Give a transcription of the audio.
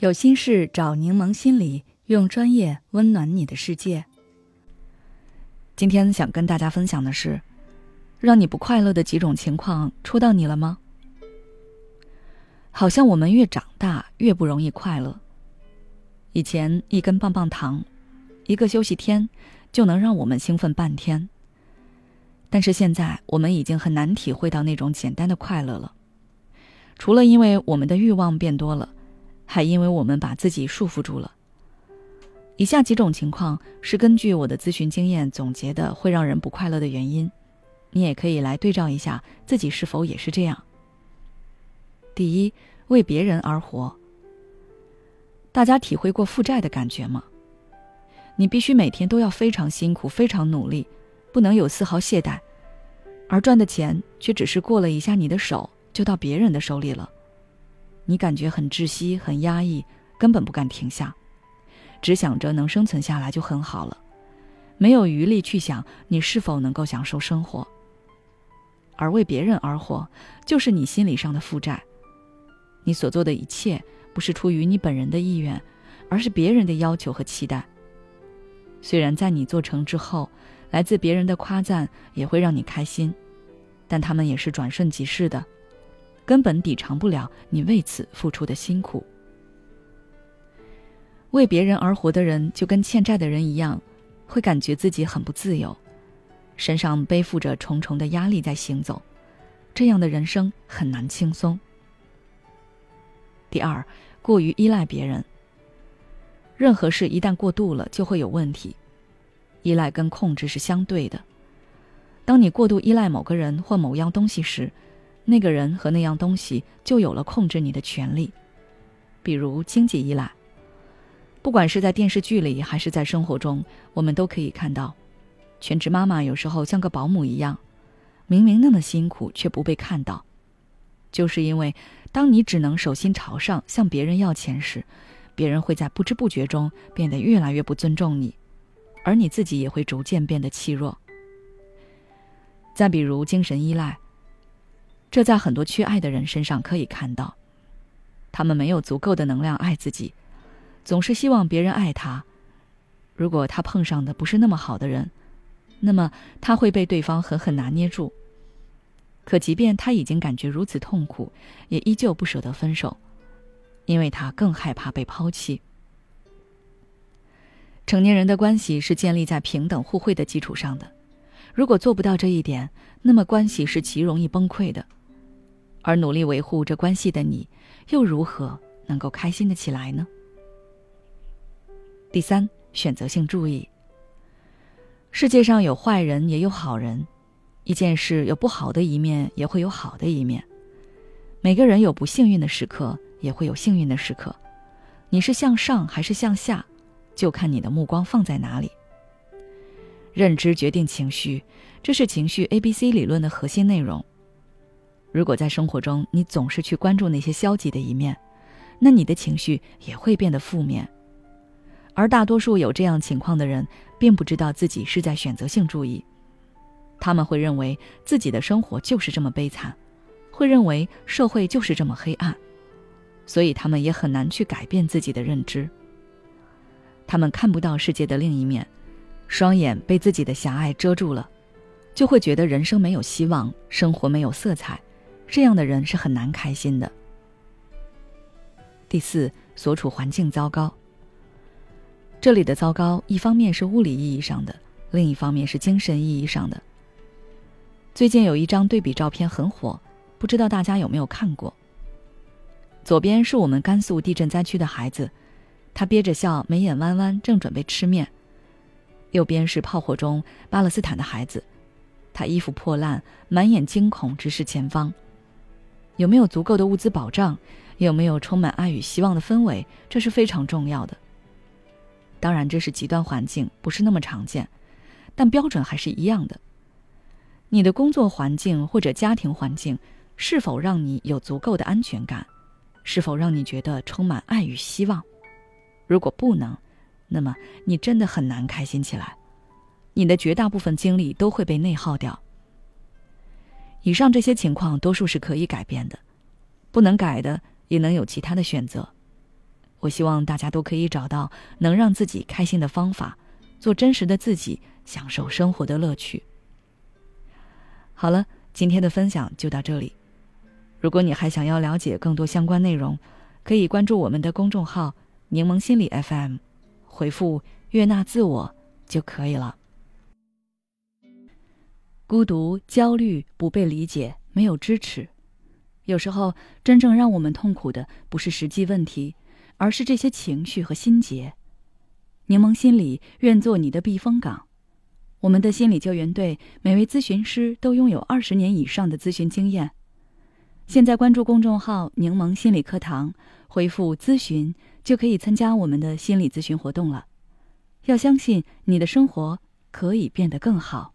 有心事找柠檬心理，用专业温暖你的世界。今天想跟大家分享的是，让你不快乐的几种情况，戳到你了吗？好像我们越长大越不容易快乐。以前一根棒棒糖，一个休息天，就能让我们兴奋半天。但是现在我们已经很难体会到那种简单的快乐了，除了因为我们的欲望变多了。还因为我们把自己束缚住了。以下几种情况是根据我的咨询经验总结的，会让人不快乐的原因，你也可以来对照一下自己是否也是这样。第一，为别人而活。大家体会过负债的感觉吗？你必须每天都要非常辛苦、非常努力，不能有丝毫懈怠，而赚的钱却只是过了一下你的手，就到别人的手里了。你感觉很窒息、很压抑，根本不敢停下，只想着能生存下来就很好了，没有余力去想你是否能够享受生活。而为别人而活，就是你心理上的负债。你所做的一切，不是出于你本人的意愿，而是别人的要求和期待。虽然在你做成之后，来自别人的夸赞也会让你开心，但他们也是转瞬即逝的。根本抵偿不了你为此付出的辛苦。为别人而活的人，就跟欠债的人一样，会感觉自己很不自由，身上背负着重重的压力在行走，这样的人生很难轻松。第二，过于依赖别人。任何事一旦过度了，就会有问题。依赖跟控制是相对的。当你过度依赖某个人或某样东西时，那个人和那样东西就有了控制你的权利，比如经济依赖。不管是在电视剧里还是在生活中，我们都可以看到，全职妈妈有时候像个保姆一样，明明那么辛苦却不被看到，就是因为当你只能手心朝上向别人要钱时，别人会在不知不觉中变得越来越不尊重你，而你自己也会逐渐变得气弱。再比如精神依赖。这在很多缺爱的人身上可以看到，他们没有足够的能量爱自己，总是希望别人爱他。如果他碰上的不是那么好的人，那么他会被对方狠狠拿捏住。可即便他已经感觉如此痛苦，也依旧不舍得分手，因为他更害怕被抛弃。成年人的关系是建立在平等互惠的基础上的，如果做不到这一点，那么关系是极容易崩溃的。而努力维护这关系的你，又如何能够开心的起来呢？第三，选择性注意。世界上有坏人，也有好人；一件事有不好的一面，也会有好的一面。每个人有不幸运的时刻，也会有幸运的时刻。你是向上还是向下，就看你的目光放在哪里。认知决定情绪，这是情绪 A B C 理论的核心内容。如果在生活中你总是去关注那些消极的一面，那你的情绪也会变得负面。而大多数有这样情况的人，并不知道自己是在选择性注意，他们会认为自己的生活就是这么悲惨，会认为社会就是这么黑暗，所以他们也很难去改变自己的认知。他们看不到世界的另一面，双眼被自己的狭隘遮住了，就会觉得人生没有希望，生活没有色彩。这样的人是很难开心的。第四，所处环境糟糕。这里的糟糕，一方面是物理意义上的，另一方面是精神意义上的。最近有一张对比照片很火，不知道大家有没有看过？左边是我们甘肃地震灾区的孩子，他憋着笑，眉眼弯弯，正准备吃面；右边是炮火中巴勒斯坦的孩子，他衣服破烂，满眼惊恐，直视前方。有没有足够的物资保障？有没有充满爱与希望的氛围？这是非常重要的。当然，这是极端环境，不是那么常见，但标准还是一样的。你的工作环境或者家庭环境是否让你有足够的安全感？是否让你觉得充满爱与希望？如果不能，那么你真的很难开心起来。你的绝大部分精力都会被内耗掉。以上这些情况，多数是可以改变的，不能改的也能有其他的选择。我希望大家都可以找到能让自己开心的方法，做真实的自己，享受生活的乐趣。好了，今天的分享就到这里。如果你还想要了解更多相关内容，可以关注我们的公众号“柠檬心理 FM”，回复“悦纳自我”就可以了。孤独、焦虑、不被理解、没有支持，有时候真正让我们痛苦的不是实际问题。而是这些情绪和心结。柠檬心理愿做你的避风港。我们的心理救援队每位咨询师都拥有二十年以上的咨询经验。现在关注公众号“柠檬心理课堂”，回复“咨询”就可以参加我们的心理咨询活动了。要相信你的生活可以变得更好。